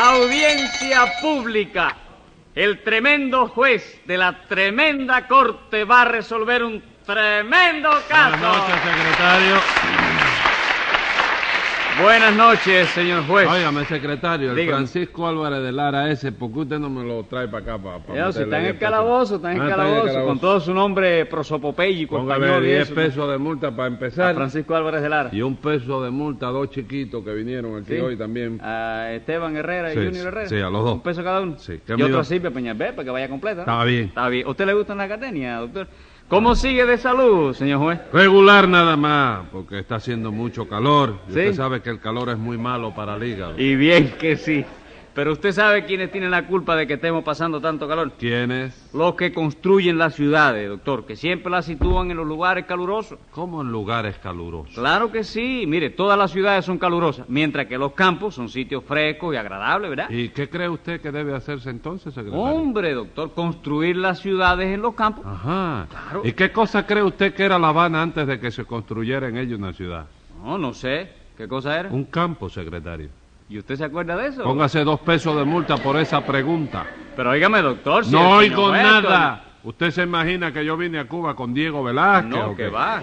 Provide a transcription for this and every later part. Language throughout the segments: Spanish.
Audiencia pública. El tremendo juez de la tremenda corte va a resolver un tremendo caso. Buenas noches, secretario. Buenas noches, señor juez. Óigame, secretario, el Dígame. Francisco Álvarez de Lara ese, ¿por qué usted no me lo trae para acá? Para, Ya, si está en el calabozo, está en el Ah, calabozo, con todo su nombre prosopopéyico Póngale español y 10 eso. pesos de multa para A empezar. Francisco Álvarez de Lara. Y un peso de multa a dos chiquitos que vinieron aquí Sí. hoy también. A Esteban Herrera y Junior Herrera. sí, a los dos. Un peso cada uno. Sí, ¿qué Y otro iba- así, Peñalver, para que vaya completa. Estaba bien. Está bien. ¿Usted le gusta la academia, doctor? ¿Cómo sigue de salud, señor juez? Regular nada más, porque está haciendo mucho calor. Y Sí. usted sabe que el calor es muy malo para el hígado. Y bien que sí. Pero usted sabe quiénes tienen la culpa de que estemos pasando tanto calor. ¿Quién es? Los que construyen las ciudades, doctor, que siempre las sitúan en los lugares calurosos. ¿Cómo en lugares calurosos? Claro que sí. Mire, todas las ciudades son calurosas, mientras que los campos son sitios frescos y agradables, ¿verdad? ¿Y qué cree usted que debe hacerse entonces, secretario? Hombre, doctor, construir las ciudades en los campos. Ajá. Claro. ¿Y qué cosa cree usted que era La Habana antes de que se construyera en ella una ciudad? No, no sé. ¿Qué cosa era? Un campo, secretario. ¿Y usted se acuerda de eso? Póngase dos pesos de multa por esa pregunta. Pero óigame, doctor. si no oigo nada. ¿Usted se imagina que yo vine a Cuba con Diego Velázquez? No, que qué? va.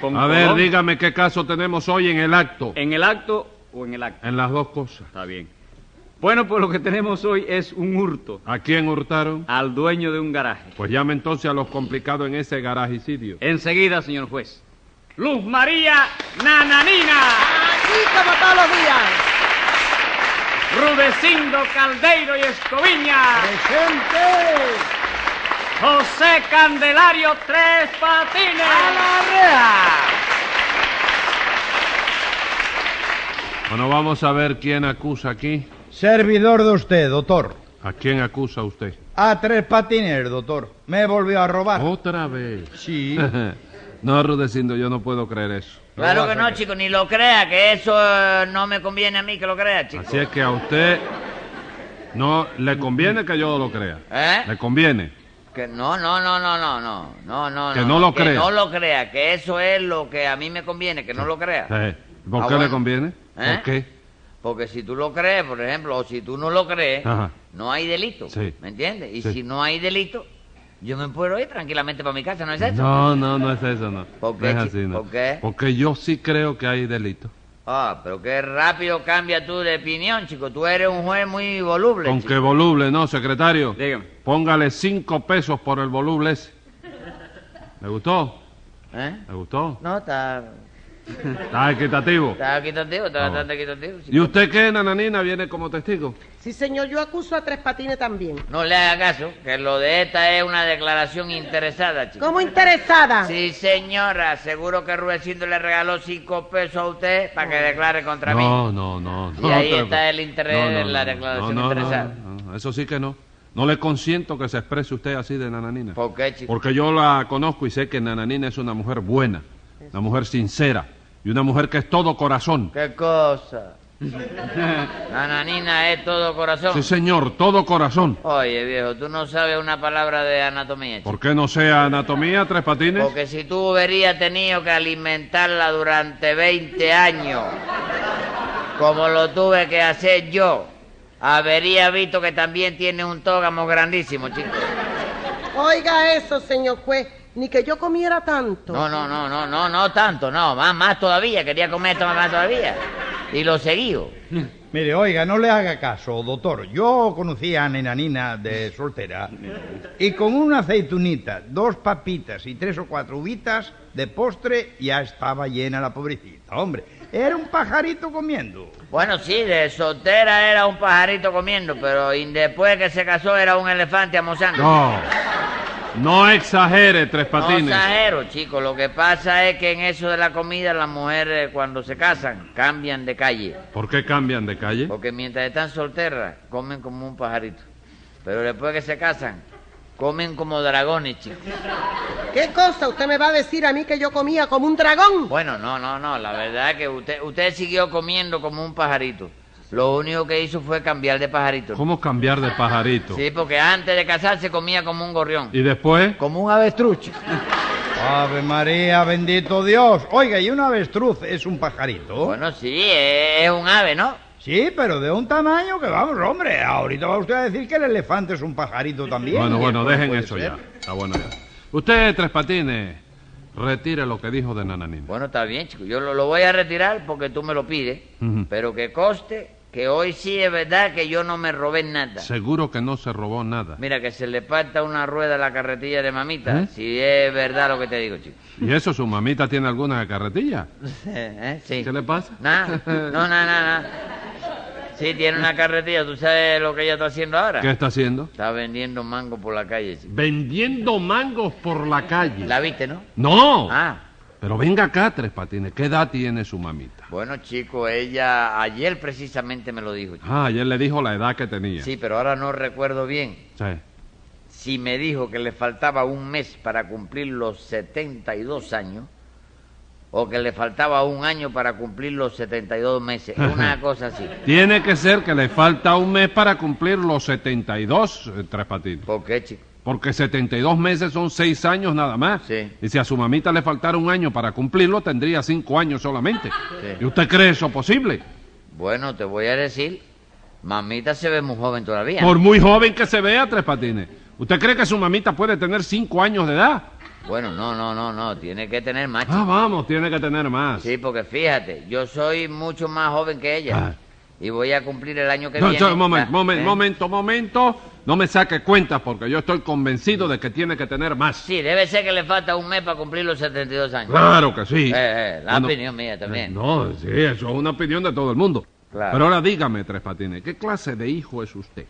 Con A ver, dígame qué caso tenemos hoy en el acto. ¿En el acto o en el acto? En las dos cosas. Está bien. Bueno, pues lo que tenemos hoy es un hurto ¿A quién hurtaron? al dueño de un garaje. Pues llame entonces a los complicados en ese garajicidio. Enseguida, señor juez. Luz María Nananina. Aquí como todos los días. Rudecindo Caldeiro y Escoviña. ¡Presente! José Candelario Tres Patines. ¡A la rea! Bueno, vamos a ver quién acusa aquí. Servidor de usted, doctor. ¿A quién acusa usted? A tres patines, doctor. Me volvió a robar. Otra vez. Sí. no, Rudecindo, yo no puedo creer eso. Claro que no, chico, ni lo crea, que eso eh, no me conviene a mí que lo crea, chico. Así es que a usted no le conviene que yo lo crea. ¿Eh? Le conviene. Que no, no, no, no, no, no, no, no. Que no lo que crea. no lo crea, que eso es lo que a mí me conviene, que no lo crea. Sí. ¿Por Ah, qué le bueno. conviene? ¿Eh? ¿Por qué? Porque si tú lo crees, por ejemplo, o si tú no lo crees, Ajá. no hay delito. Sí. ¿Me entiendes? Y Sí. si no hay delito, yo me puedo ir tranquilamente para mi casa, ¿no es eso? No, no, no es eso, no. ¿Por qué, No es chi- así, no. por qué? Porque yo sí creo que hay delito. Ah, pero qué rápido cambia tú de opinión, chico. Tú eres un juez muy voluble. Con chico. que voluble, ¿no, secretario? Dígame. Póngale cinco pesos por el voluble ese. ¿Le gustó? ¿Eh? ¿Le gustó? No, está... Está equitativo. Está equitativo, está Ah, bastante equitativo. chico. ¿Y usted qué, nananina, viene como testigo? Sí, señor, yo acuso a Tres Patines también. No le haga caso, que lo de esta es una declaración interesada, chico. ¿Cómo interesada? Sí, señora, seguro que Rudecindo le regaló cinco pesos a usted para que declare contra mí. No, no, no. Y no, ahí está el interés de la declaración no, no, interesada. no, no, eso sí que no. No le consiento que se exprese usted así de nananina. ¿Por qué, chico? Porque yo la conozco y sé que Nananina es una mujer buena, una mujer sincera y una mujer que es todo corazón. ¿Qué cosa? Nananina es todo corazón. Sí, señor, todo corazón. Oye, viejo, tú no sabes una palabra de anatomía, chico. ¿Por qué no sea anatomía, tres patines? Porque si tú hubieras tenido que alimentarla durante 20 años, como lo tuve que hacer yo, habría visto que también tiene un tógamo grandísimo, chico. Oiga eso, señor juez. Ni que yo comiera tanto. No, no, no, no, no, no tanto, no, más, más todavía, quería comer esto más todavía. Y lo seguí. Mire, oiga, no le haga caso, doctor. Yo conocí a Nenanina de soltera y con una aceitunita, dos papitas y tres o cuatro uvitas de postre ya estaba llena la pobrecita. Hombre, era un pajarito comiendo. Bueno, sí, de soltera era un pajarito comiendo, pero y después que se casó era un elefante amosando. No, no exagere, tres No patines. exagero, chicos. Lo que pasa es que en eso de la comida las mujeres cuando se casan cambian de calle. ¿Por qué cambian de calle? Porque mientras están solteras comen como un pajarito. Pero después que se casan comen como dragones, chicos. ¿Qué cosa? ¿Usted me va a decir a mí que yo comía como un dragón? Bueno, no, no, no. La verdad es que usted, usted siguió comiendo como un pajarito. Lo único que hizo fue cambiar de pajarito. ¿Cómo cambiar de pajarito? Sí, porque antes de casarse comía como un gorrión. ¿Y después? Como un avestruz. chico. Ave María, bendito Dios. Oiga, ¿y un avestruz es un pajarito? Bueno, sí, es un ave, ¿no? Sí, pero de un tamaño que vamos, hombre. Ahorita va usted a decir que el elefante es un pajarito también. Bueno, bueno, dejen eso ser. ya. Está bueno ya. Usted, Tres Patines, retire lo que dijo de Nananina. Bueno, está bien, chico. Yo lo, lo voy a retirar porque tú me lo pides. Pero que coste que hoy sí es verdad que yo no me robé nada. Seguro que no se robó nada. Mira, que se le parta una rueda a la carretilla de mamita. ¿Eh? Si es verdad lo que te digo, chico. ¿Y eso, su mamita tiene alguna carretilla? ¿Eh? Sí. ¿Qué le pasa? Nada, no, nada, nada. Sí, tiene una carretilla. ¿Tú sabes lo que ella está haciendo ahora? ¿Qué está haciendo? Está vendiendo mango por la calle, chico. Vendiendo mangos por la calle. ¿La viste, no? No. Ah, Pero venga acá, Tres Patines. ¿Qué edad tiene su mamita? bueno, chico, ella ayer precisamente me lo dijo. chico. Ah, ayer le dijo la edad que tenía. Sí, pero ahora no recuerdo bien. Sí. Si me dijo que le faltaba un mes para cumplir los 72 años, o que le faltaba un año para cumplir los 72 meses. Una cosa así. Tiene que ser que le falta un mes para cumplir los 72, eh, Tres Patines. ¿Por qué, chico? Porque 72 meses son 6 años nada más. Sí. Y si a su mamita le faltara un año para cumplirlo, tendría 5 años solamente. Sí. ¿Y usted cree eso posible? Bueno, te voy a decir, mamita se ve muy joven todavía. Por muy joven que se vea, Tres Patines. ¿Usted cree que su mamita puede tener 5 años de edad? Bueno, no, no, no, no, tiene que tener más. chico. Ah, vamos, tiene que tener más. Sí, porque fíjate, yo soy mucho más joven que ella. Ah. Y voy a cumplir el año que No, viene. no, momento, momento, ¿eh? momento, momento. No me saque cuentas porque yo estoy convencido de que tiene que tener más. Sí, debe ser que le falta un mes para cumplir los 72 años. Claro que sí. Eh, eh, la Bueno, opinión mía también. No, sí, eso es una opinión de todo el mundo. Claro. Pero ahora dígame, Tres Patines, ¿qué clase de hijo es usted?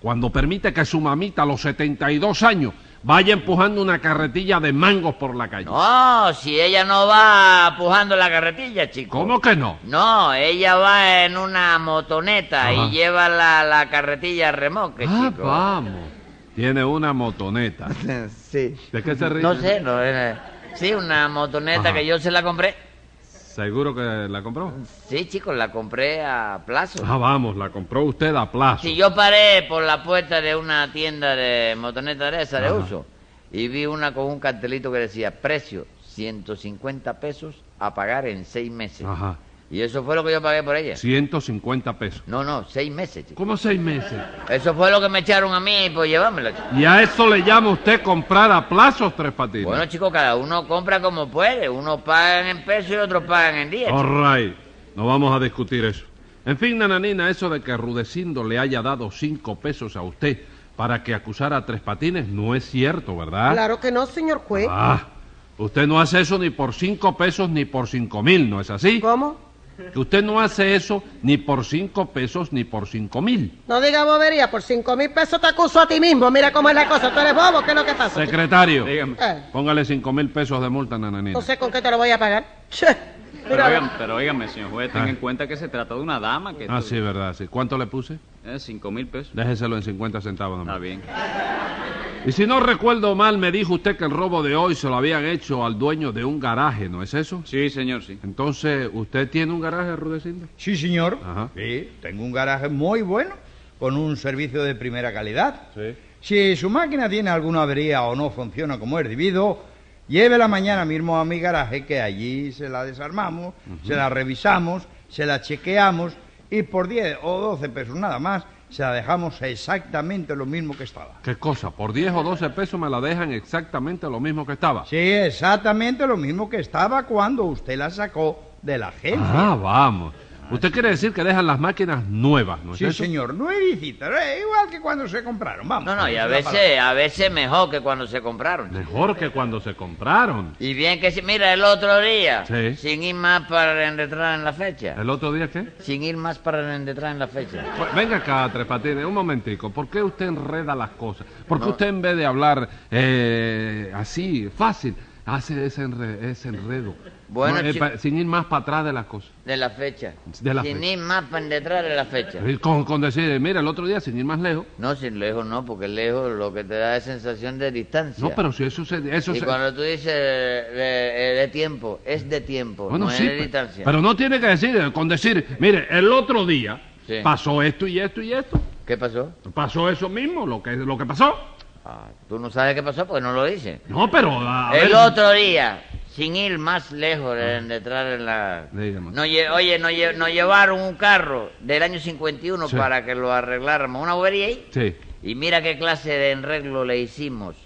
Cuando permite que su mamita a los 72 años vaya empujando una carretilla de mangos por la calle. No, si ella no va pujando la carretilla, chico. ¿Cómo que no? No, ella va en una motoneta Ajá. y lleva la, la carretilla a remolque, ah, chico. vamos. Tiene una motoneta. Sí. ¿De qué se ríe? No sé, no, eh, sí, una motoneta Ajá. que yo se la compré. ¿Seguro que la compró? Sí, chicos, la compré a plazo. Ah, vamos, la compró usted a plazo. Si yo paré por la puerta de una tienda de motoneta de esa de Ajá. uso y vi una con un cartelito que decía precio 150 pesos a pagar en seis meses. Ajá. Y eso fue lo que yo pagué por ella. 150 pesos. No, no, seis meses, chico. ¿Cómo seis meses? Eso fue lo que me echaron a mí por llevármela, chico. ¿Y a eso le llama usted comprar a plazos, Tres Patines? Bueno, chicos, cada uno compra como puede. Unos pagan en pesos y otros pagan en días. All right. No vamos a discutir eso. En fin, nananina, eso de que Rudecindo le haya dado cinco pesos a usted para que acusara a Tres Patines no es cierto, ¿verdad? Claro que no, señor juez. Ah, usted no hace eso ni por cinco pesos ni por cinco mil, ¿no es así? ¿Cómo? Que usted no hace eso ni por cinco pesos ni por cinco mil. No diga bobería, por cinco mil pesos te acuso a ti mismo. Mira cómo es la cosa. ¿Tú eres bobo? ¿Qué es lo que pasa? Secretario, Dígame. Eh, póngale cinco mil pesos de multa, nananina. no sé con qué te lo voy a pagar. Che, Pero, oigan, pero óigame, señor juez, tenga Ah. en cuenta que se trata de una dama que... Ah, sí, verdad, sí. ¿Cuánto le puse? Eh, cinco mil pesos. Déjeselo en 50 centavos nomás. Está bien. Y si no recuerdo mal, me dijo usted que el robo de hoy se lo habían hecho al dueño de un garaje, ¿no es eso? Sí, señor, sí. Entonces, ¿usted tiene un garaje, Rudecindo? Sí, señor. Ajá. Sí, tengo un garaje muy bueno, con un servicio de primera calidad. Sí. Si su máquina tiene alguna avería o no funciona como es debido, llévela mañana mismo a mi garaje, que allí se la desarmamos, se la revisamos, se la chequeamos y por 10 o 12 pesos nada más se la dejamos exactamente lo mismo que estaba. ¿Qué cosa? ¿Por 10 o 12 pesos me la dejan exactamente lo mismo que estaba? Sí, exactamente lo mismo que estaba cuando usted la sacó de la agencia. Ah, vamos. Usted quiere decir que dejan las máquinas nuevas, ¿no es Sí, eso? señor, nuevecitas, eh, igual que cuando se compraron, vamos. No, no, y a veces, a veces mejor que cuando se compraron. Mejor que cuando se compraron. Y bien que si, mira, el otro día, Sí. sin ir más para entrar en la fecha. ¿El otro día qué? Sin ir más para entrar en la fecha. Pues, venga acá, Tres Patines, un momentico. ¿Por qué usted enreda las cosas? ¿Por qué No. usted en vez de hablar eh, así, fácil, hace ese, enre- ese enredo? Bueno, No, eh, pa- sin ir más para atrás de las cosas. De la fecha. De la sin fecha. ir más para entrar en la fecha. Con, con decir, mira, el otro día, sin ir más lejos. No, sin lejos no, porque lejos lo que te da es sensación de distancia. No, pero si eso se... Eso y se- cuando tú dices eh, eh, de tiempo, es de tiempo, Bueno, no sí, es de distancia. pero no tiene que decir, con decir, mire, el otro día Sí. pasó esto y esto y esto. ¿Qué pasó? Pasó eso mismo, lo que, lo que pasó. Ah, tú no sabes qué pasó porque no lo dices. No, pero... a El otro día, sin ir más lejos de, de entrar en la... Dígame. No lle- oye, nos, lle- nos llevaron un carro del año 51 Sí. para que lo arregláramos. Una bobería ahí. Sí. Y mira qué clase de enreglo le hicimos.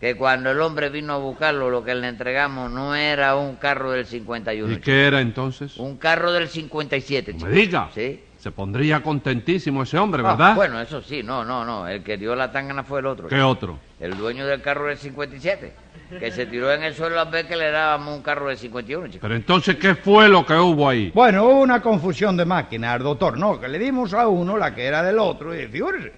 Que cuando el hombre vino a buscarlo, lo que le entregamos no era un carro del 51. ¿Y chico. qué era entonces? Un carro del 57, No chico. me diga. Sí. Se pondría contentísimo ese hombre, Ah, ¿verdad? bueno, eso sí, no, no, no. El que dio la tangana fue el otro. ¿Qué otro? El dueño del carro del 57. Que se tiró en el suelo a ver que le dábamos un carro del 51, chico. Pero entonces, ¿qué fue lo que hubo ahí? Bueno, hubo una confusión de máquinas, doctor, no, que le dimos a uno la que era del otro, y figúrese.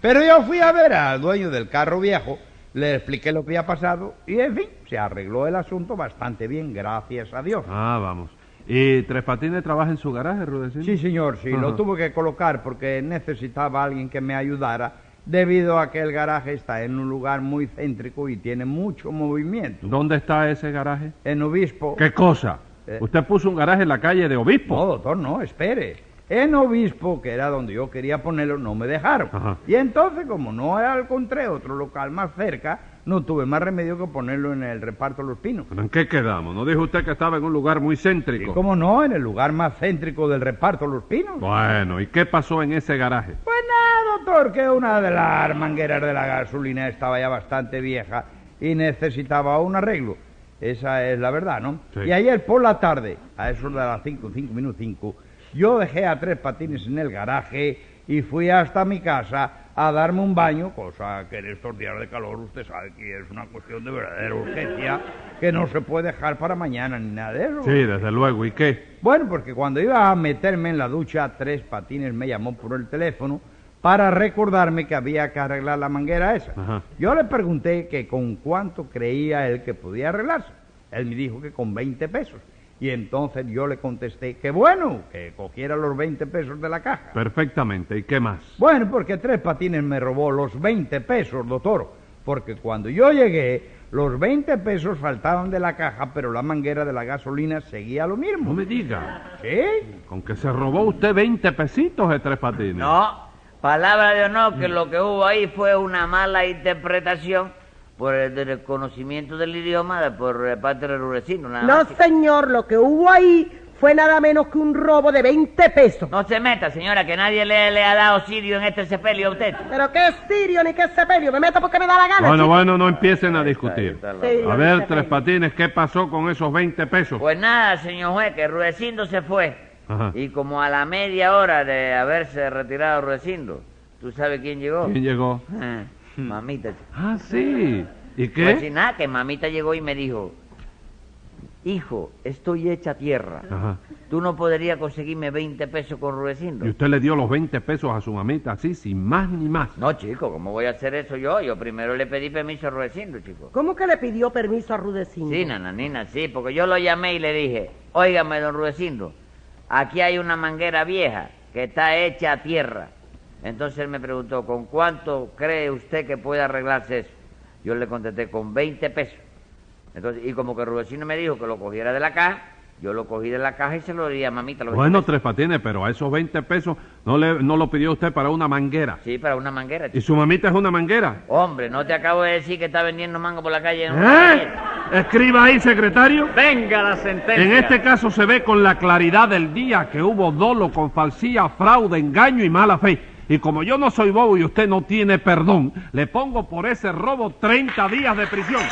Pero yo fui a ver al dueño del carro viejo, le expliqué lo que había pasado, y en fin, se arregló el asunto bastante bien, gracias a Dios. Ah, vamos. ¿Y Tres Patines trabaja en su garaje, Rudecindo? Sí, señor, sí, lo tuve que colocar porque necesitaba alguien que me ayudara, debido a que el garaje está en un lugar muy céntrico y tiene mucho movimiento. ¿Dónde está ese garaje? En Obispo... ¿Qué cosa? Eh. ¿Usted puso un garaje en la calle de Obispo? No, doctor, no, espere. En Obispo, que era donde yo quería ponerlo, no me dejaron. Ajá. Y entonces, como no encontré otro local más cerca, no tuve más remedio que ponerlo en el reparto Los Pinos. ¿Pero en qué quedamos? ¿No dijo usted que estaba en un lugar muy Y céntrico? cómo no, en el lugar más céntrico del reparto Los Pinos. Bueno, ¿y qué pasó en ese garaje? Pues nada, doctor, que una de las mangueras de la gasolina estaba ya bastante vieja y necesitaba un arreglo. Esa es la verdad, ¿no? Sí. Y ayer por la tarde, a eso de las 5, 5 minutos 5, yo dejé a tres patines en el garaje y fui hasta mi casa a darme un baño, cosa que en estos días de calor usted sabe que es una cuestión de verdadera urgencia, que no se puede dejar para mañana ni nada de eso. Sí, desde luego. ¿Y qué? Bueno, porque cuando iba a meterme en la ducha, Tres Patines me llamó por el teléfono para recordarme que había que arreglar la manguera esa. Ajá. Yo le pregunté que con cuánto creía él que podía arreglarse. Él me dijo que con 20 pesos. Y entonces yo le contesté que bueno, que cogiera los 20 pesos de la caja. Perfectamente. ¿Y qué más? Bueno, porque Tres Patines me robó los 20 pesos, doctor. Porque cuando yo llegué, los 20 pesos faltaban de la caja, pero la manguera de la gasolina seguía lo No mismo. me diga. ¿Sí? Con que se robó usted 20 pesitos de Tres Patines. No, palabra de honor que lo que hubo ahí fue una mala interpretación por el desconocimiento del idioma de, por parte del Rurecino. nada No, más, señor, lo que hubo ahí fue nada menos que un robo de 20 pesos. No se meta, señora, que nadie le, le ha dado sirio en este sepelio a usted. Pero qué sirio ni qué sepelio, me meto porque me da la gana. Bueno, chico. bueno, no empiecen a discutir. Está, está, Sí. A ver, Tres Patines, ¿qué pasó con esos 20 pesos? Pues nada, señor juez, que Rudecindo se fue. Ajá. Y como a la media hora de haberse retirado Rudecindo, ¿tú sabes quién llegó? ¿Quién llegó? Ah, mamita. Ah, sí. ¿Y Pues sin qué? nada, que mamita llegó y me dijo, hijo, estoy hecha tierra. Ajá. ¿Tú no podrías conseguirme 20 pesos con Rudecindo? ¿Y usted le dio los 20 pesos a su mamita así, sin más ni más? No, chico, ¿cómo voy a hacer eso yo? Yo primero le pedí permiso a Rudecindo, chico. ¿Cómo que le pidió permiso a Rudecindo? Sí, nananina, sí, porque yo lo llamé y le dije, óigame, don Rudecindo, aquí hay una manguera vieja que está hecha a tierra. Entonces él me preguntó, ¿con cuánto cree usted que puede arreglarse eso? Yo le contesté, con 20 pesos. Entonces, y como que Rudecindo me dijo que lo cogiera de la caja, yo lo cogí de la caja y se lo di a mamita. los 20 Bueno. Tres Patines, pero a esos 20 pesos no, le, no lo pidió usted para una manguera. Sí, para una manguera. ¿Y su mamita es una manguera? Hombre, ¿no te acabo de decir que está vendiendo mango por la calle? en una ¿Eh? Escriba ahí, secretario. Venga la sentencia. En este caso se ve con la claridad del día que hubo dolo con falsía, fraude, engaño y mala fe. Y como yo no soy bobo y usted no tiene perdón, le pongo por ese robo 30 días de prisión.